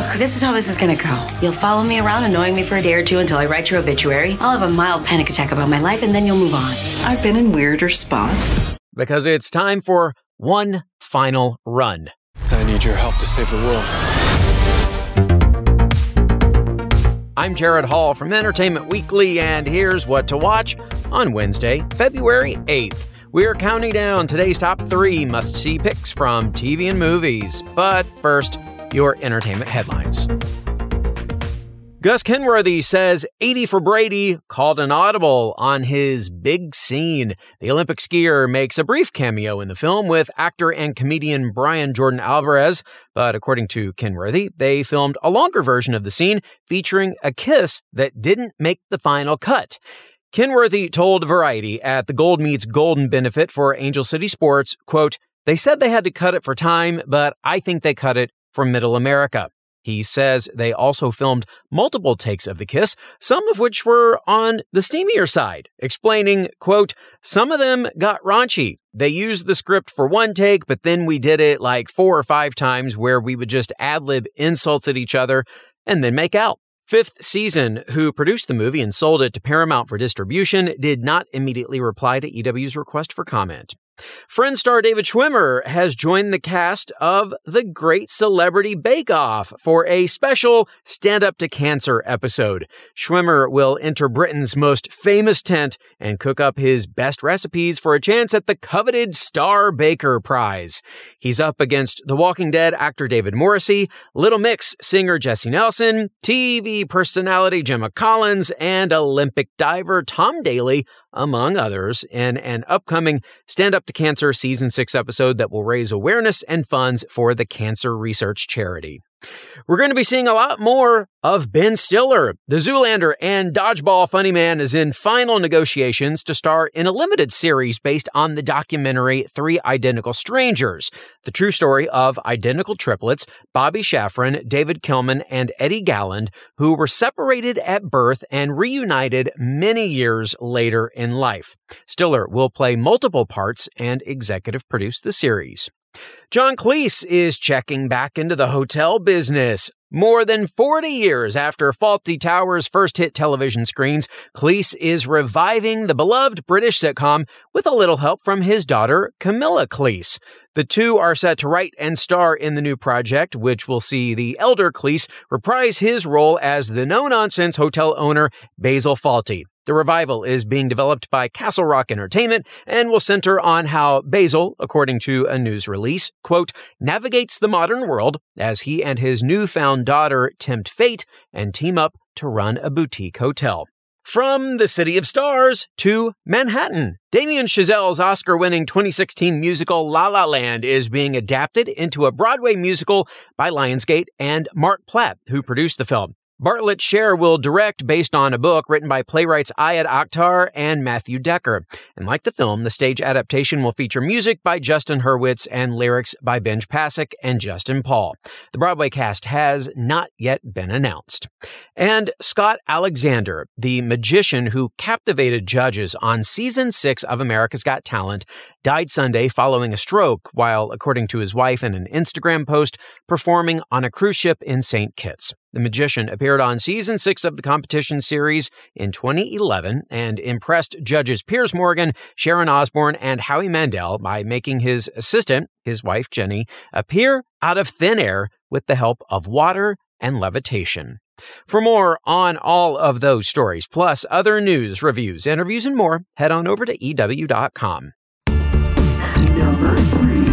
Look, this is how this is gonna go. You'll follow me around, annoying me for a day or two until I write your obituary. I'll have a mild panic attack about my life, and then you'll move on. I've been in weirder spots. Because it's time for one final run. I need your help to save the world. I'm Jared Hall from Entertainment Weekly, and here's what to watch on Wednesday, February 8th. We're counting down today's top three must see picks from TV and movies. But first, your entertainment headlines. Gus Kenworthy says 80 for Brady called an audible on his big scene. The Olympic skier makes a brief cameo in the film with actor and comedian Brian Jordan Alvarez, but according to Kenworthy, they filmed a longer version of the scene featuring a kiss that didn't make the final cut. Kenworthy told Variety at the Gold Meets Golden benefit for Angel City Sports, quote, they said they had to cut it for time, but I think they cut it for Middle America. He says they also filmed multiple takes of the kiss, some of which were on the steamier side, explaining, quote, some of them got raunchy. They used the script for one take, but then we did it like four or five times where we would just ad lib insults at each other and then make out. Fifth Season, who produced the movie and sold it to Paramount for distribution, did not immediately reply to EW's request for comment. Friend star David Schwimmer has joined the cast of The Great Celebrity Bake Off for a special Stand Up to Cancer episode. Schwimmer will enter Britain's most famous tent and cook up his best recipes for a chance at the coveted Star Baker Prize. He's up against The Walking Dead actor David Morrissey, Little Mix singer Jesy Nelson, TV personality Gemma Collins, and Olympic diver Tom Daley, among others, in an upcoming Stand Up to Cancer Season 6 episode that will raise awareness and funds for the cancer research charity. We're going to be seeing a lot more of Ben Stiller. The Zoolander and Dodgeball Funny Man is in final negotiations to star in a limited series based on the documentary Three Identical Strangers, the true story of identical triplets, Bobby Shafran, David Kellman, and Eddy Galland, who were separated at birth and reunited many years later in life. Stiller will play multiple parts and executive produce the series. John Cleese is checking back into the hotel business. More than 40 years after Fawlty Towers first hit television screens, Cleese is reviving the beloved British sitcom with a little help from his daughter, Camilla Cleese. The two are set to write and star in the new project, which will see the elder Cleese reprise his role as the no nonsense hotel owner, Basil Fawlty. The revival is being developed by Castle Rock Entertainment and will center on how Basil, according to a news release, quote, navigates the modern world as he and his newfound daughter tempt fate and team up to run a boutique hotel. From the City of Stars to Manhattan. Damien Chazelle's Oscar winning 2016 musical La La Land is being adapted into a Broadway musical by Lionsgate and Mark Platt, who produced the film. Bartlett Sher will direct based on a book written by playwrights Ayad Akhtar and Matthew Decker. And like the film, the stage adaptation will feature music by Justin Hurwitz and lyrics by Benj Pasek and Justin Paul. The Broadway cast has not yet been announced. And Scott Alexander, the magician who captivated judges on season six of America's Got Talent, died Sunday following a stroke while, according to his wife in an Instagram post, performing on a cruise ship in St. Kitts. The magician appeared on season six of the competition series in 2011 and impressed judges Piers Morgan, Sharon Osbourne, and Howie Mandel by making his assistant, his wife Jenny, appear out of thin air with the help of water and levitation. For more on all of those stories, plus other news, reviews, interviews, and more, head on over to EW.com. Number three.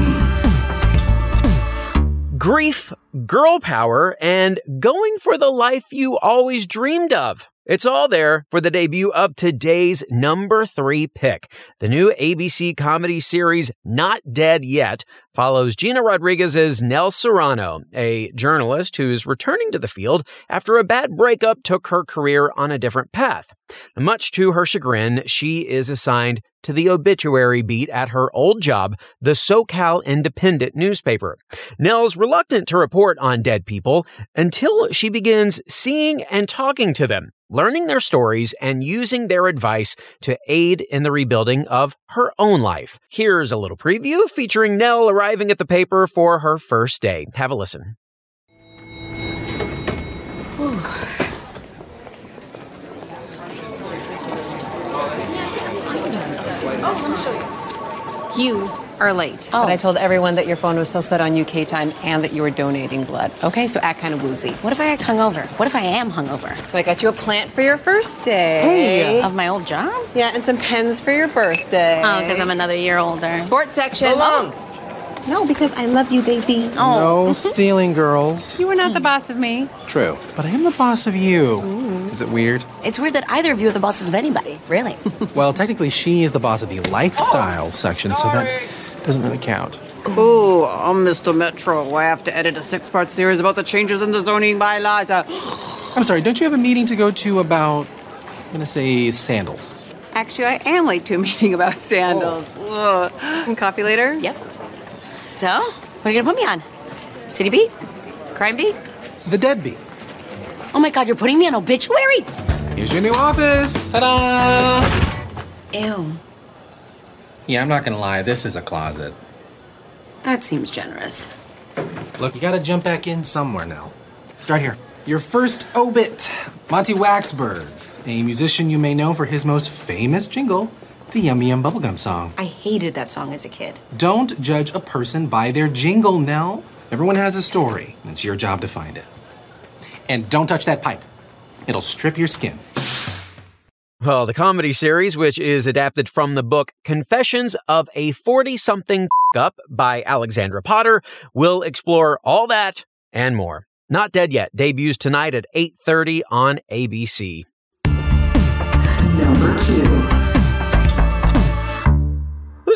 Grief girl power, and going for the life you always dreamed of. It's all there for the debut of today's number three pick. The new ABC comedy series, Not Dead Yet, follows Gina Rodriguez as Nell Serrano, a journalist who's returning to the field after a bad breakup took her career on a different path. Much to her chagrin, she is assigned to the obituary beat at her old job, the SoCal Independent newspaper. Nell's reluctant to report on dead people until she begins seeing and talking to them, learning their stories and using their advice to aid in the rebuilding of her own life. Here's a little preview featuring Nell arriving at the paper for her first day. Have a listen. You are late. Oh. But I told everyone that your phone was still set on UK time and that you were donating blood. Okay, so act kind of woozy. What if I act hungover? What if I am hungover? So I got you a plant for your first day. Of my old job? Yeah, and some pens for your birthday. Oh, because I'm another year older. Sports section. Oh. No, because I love you, baby. Oh. No stealing, girls. You were not the hmm. boss of me. True. But I am the boss of you. Is it weird? It's weird that either of you are the bosses of anybody, really. Well, technically, she is the boss of the lifestyle section, so that doesn't really count. Ooh, I'm Mr. Metro. I have to edit a six part series about the changes in the zoning bylaws. Uh, I'm sorry, don't you have a meeting to go to about, I'm going to say, sandals? Actually, I am late to a meeting about sandals. Ugh. Coffee later? yep. So, what are you gonna put me on? City beat? Crime beat? The dead beat. Oh my god, you're putting me on obituaries! Here's your new office. Ta-da! Ew. Yeah, I'm not going to lie. This is a closet. That seems generous. Look, you got to jump back in somewhere now. Start here. Your first obit, Monty Waxberg, a musician you may know for his most famous jingle, the Yummy Yum Bubblegum song. I hated that song as a kid. Don't judge a person by their jingle, Nell. Everyone has a story, and it's your job to find it. And don't touch that pipe. It'll strip your skin. The comedy series, which is adapted from the book Confessions of a 40 something up by Alexandra Potter, will explore all that and more. Not Dead Yet debuts tonight at 8:30 on ABC.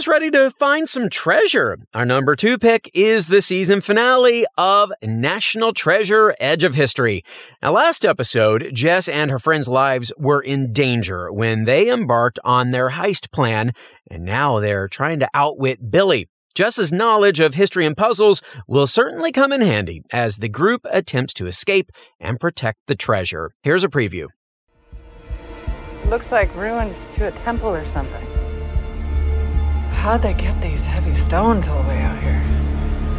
Ready to find some treasure? Our number two pick is the season finale of National Treasure Edge of History. Now, last episode, Jess and her friends' lives were in danger when they embarked on their heist plan, and now they're trying to outwit Billy. Jess's knowledge of history and puzzles will certainly come in handy as the group attempts to escape and protect the treasure. Here's a preview. Looks like ruins to a temple or something. How'd they get these heavy stones all the way out here?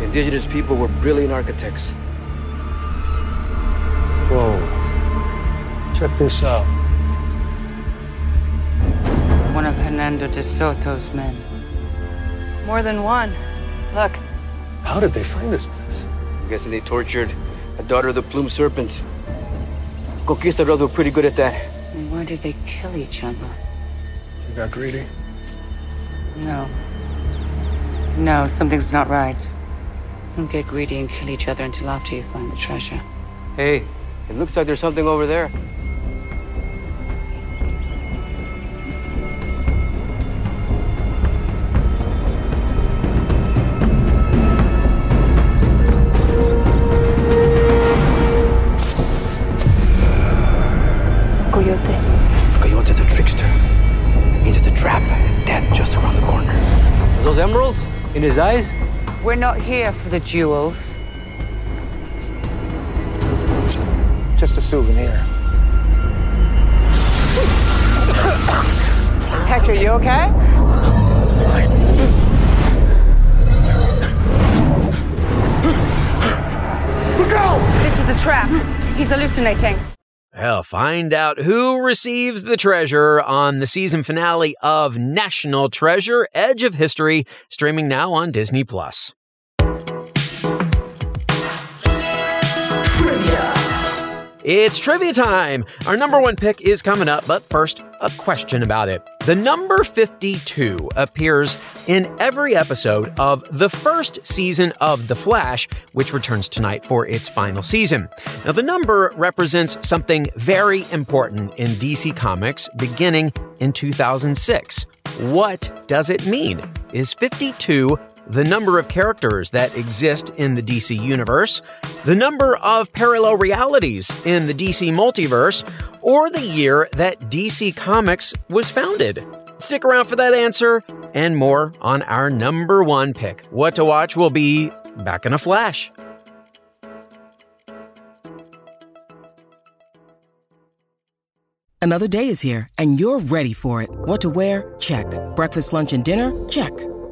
Indigenous people were brilliant architects. Whoa. Check this out. One of Hernando de Soto's men. More than one. Look, How did they find this place? I'm guessing they tortured a daughter of the plume serpent. Conquistadors were pretty good at that. and why did they kill each other? They got greedy. No. No, something's not right. Don't get greedy and kill each other until after you find the treasure. Hey, it looks like there's something over there. We're not here for the jewels. Just a souvenir. Hector, you okay? This was a trap. He's hallucinating. Well, find out who receives the treasure on the season finale of National Treasure Edge of History, streaming now on Disney Plus. It's trivia time! Our number one pick is coming up, but first, a question about it. The number 52 appears in every episode of the first season of The Flash, which returns tonight for its final season. Now, the number represents something very important in DC Comics beginning in 2006. What does it mean? Is 52 the number of characters that exist in the DC universe, the number of parallel realities in the DC multiverse, or the year that DC Comics was founded? Stick around for that answer and more on our number one pick. What to Watch will be back in a flash. Another day is here, and you're ready for it. What to wear? Check. Breakfast, lunch, and dinner? Check.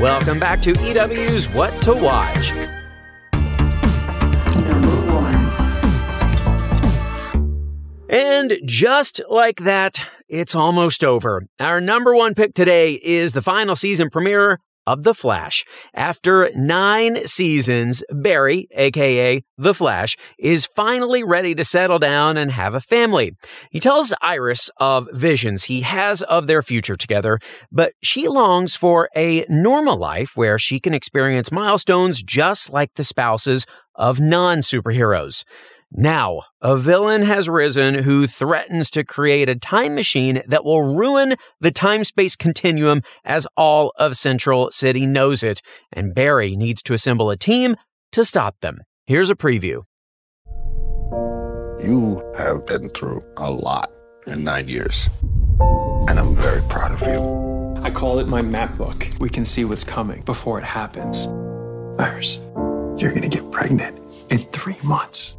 Welcome back to EW's What to Watch. And just like that, it's almost over. Our number one pick today is the final season premiere of The Flash. After nine seasons, Barry, aka The Flash, is finally ready to settle down and have a family. He tells Iris of visions he has of their future together, but she longs for a normal life where she can experience milestones just like the spouses of non superheroes. Now, a villain has risen who threatens to create a time machine that will ruin the time space continuum as all of Central City knows it, and Barry needs to assemble a team to stop them. Here's a preview. You have been through a lot in nine years, and I'm very proud of you. I call it my map book. We can see what's coming before it happens. Iris, you're gonna get pregnant in three months.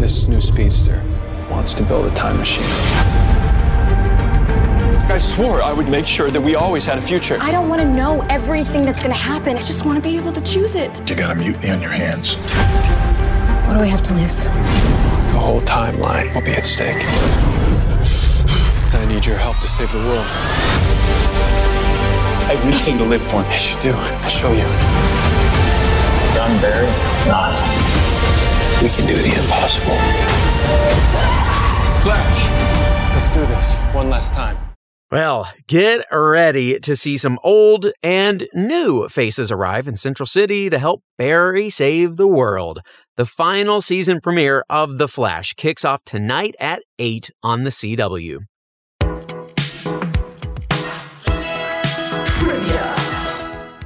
This new speedster wants to build a time machine. I swore I would make sure that we always had a future. I don't want to know everything that's going to happen. I just want to be able to choose it. You got a mutiny on your hands. What do we have to lose? The whole timeline will be at stake. I need your help to save the world. I have nothing to live for. Yes, you do. I'll show you. Done, Barry? Not. We can do the impossible. Flash, let's do this one last time. Well, get ready to see some old and new faces arrive in Central City to help Barry save the world. The final season premiere of The Flash kicks off tonight at 8 on the CW.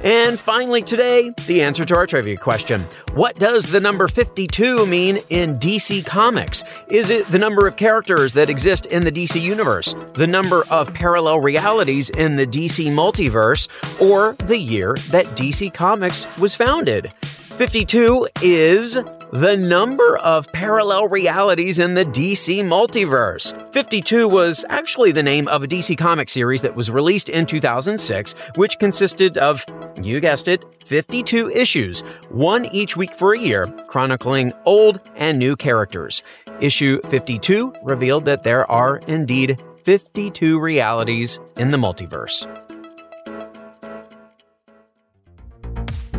And finally, today, the answer to our trivia question What does the number 52 mean in DC Comics? Is it the number of characters that exist in the DC universe, the number of parallel realities in the DC multiverse, or the year that DC Comics was founded? 52 is the number of parallel realities in the DC multiverse. 52 was actually the name of a DC comic series that was released in 2006, which consisted of, you guessed it, 52 issues, one each week for a year, chronicling old and new characters. Issue 52 revealed that there are indeed 52 realities in the multiverse.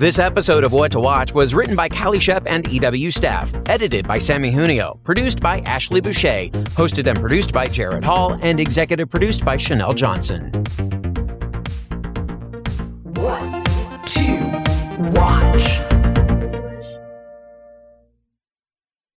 This episode of What to Watch was written by Callie Shep and EW staff, edited by Sammy Junio, produced by Ashley Boucher, hosted and produced by Jared Hall, and executive produced by Chanel Johnson. One, two, one.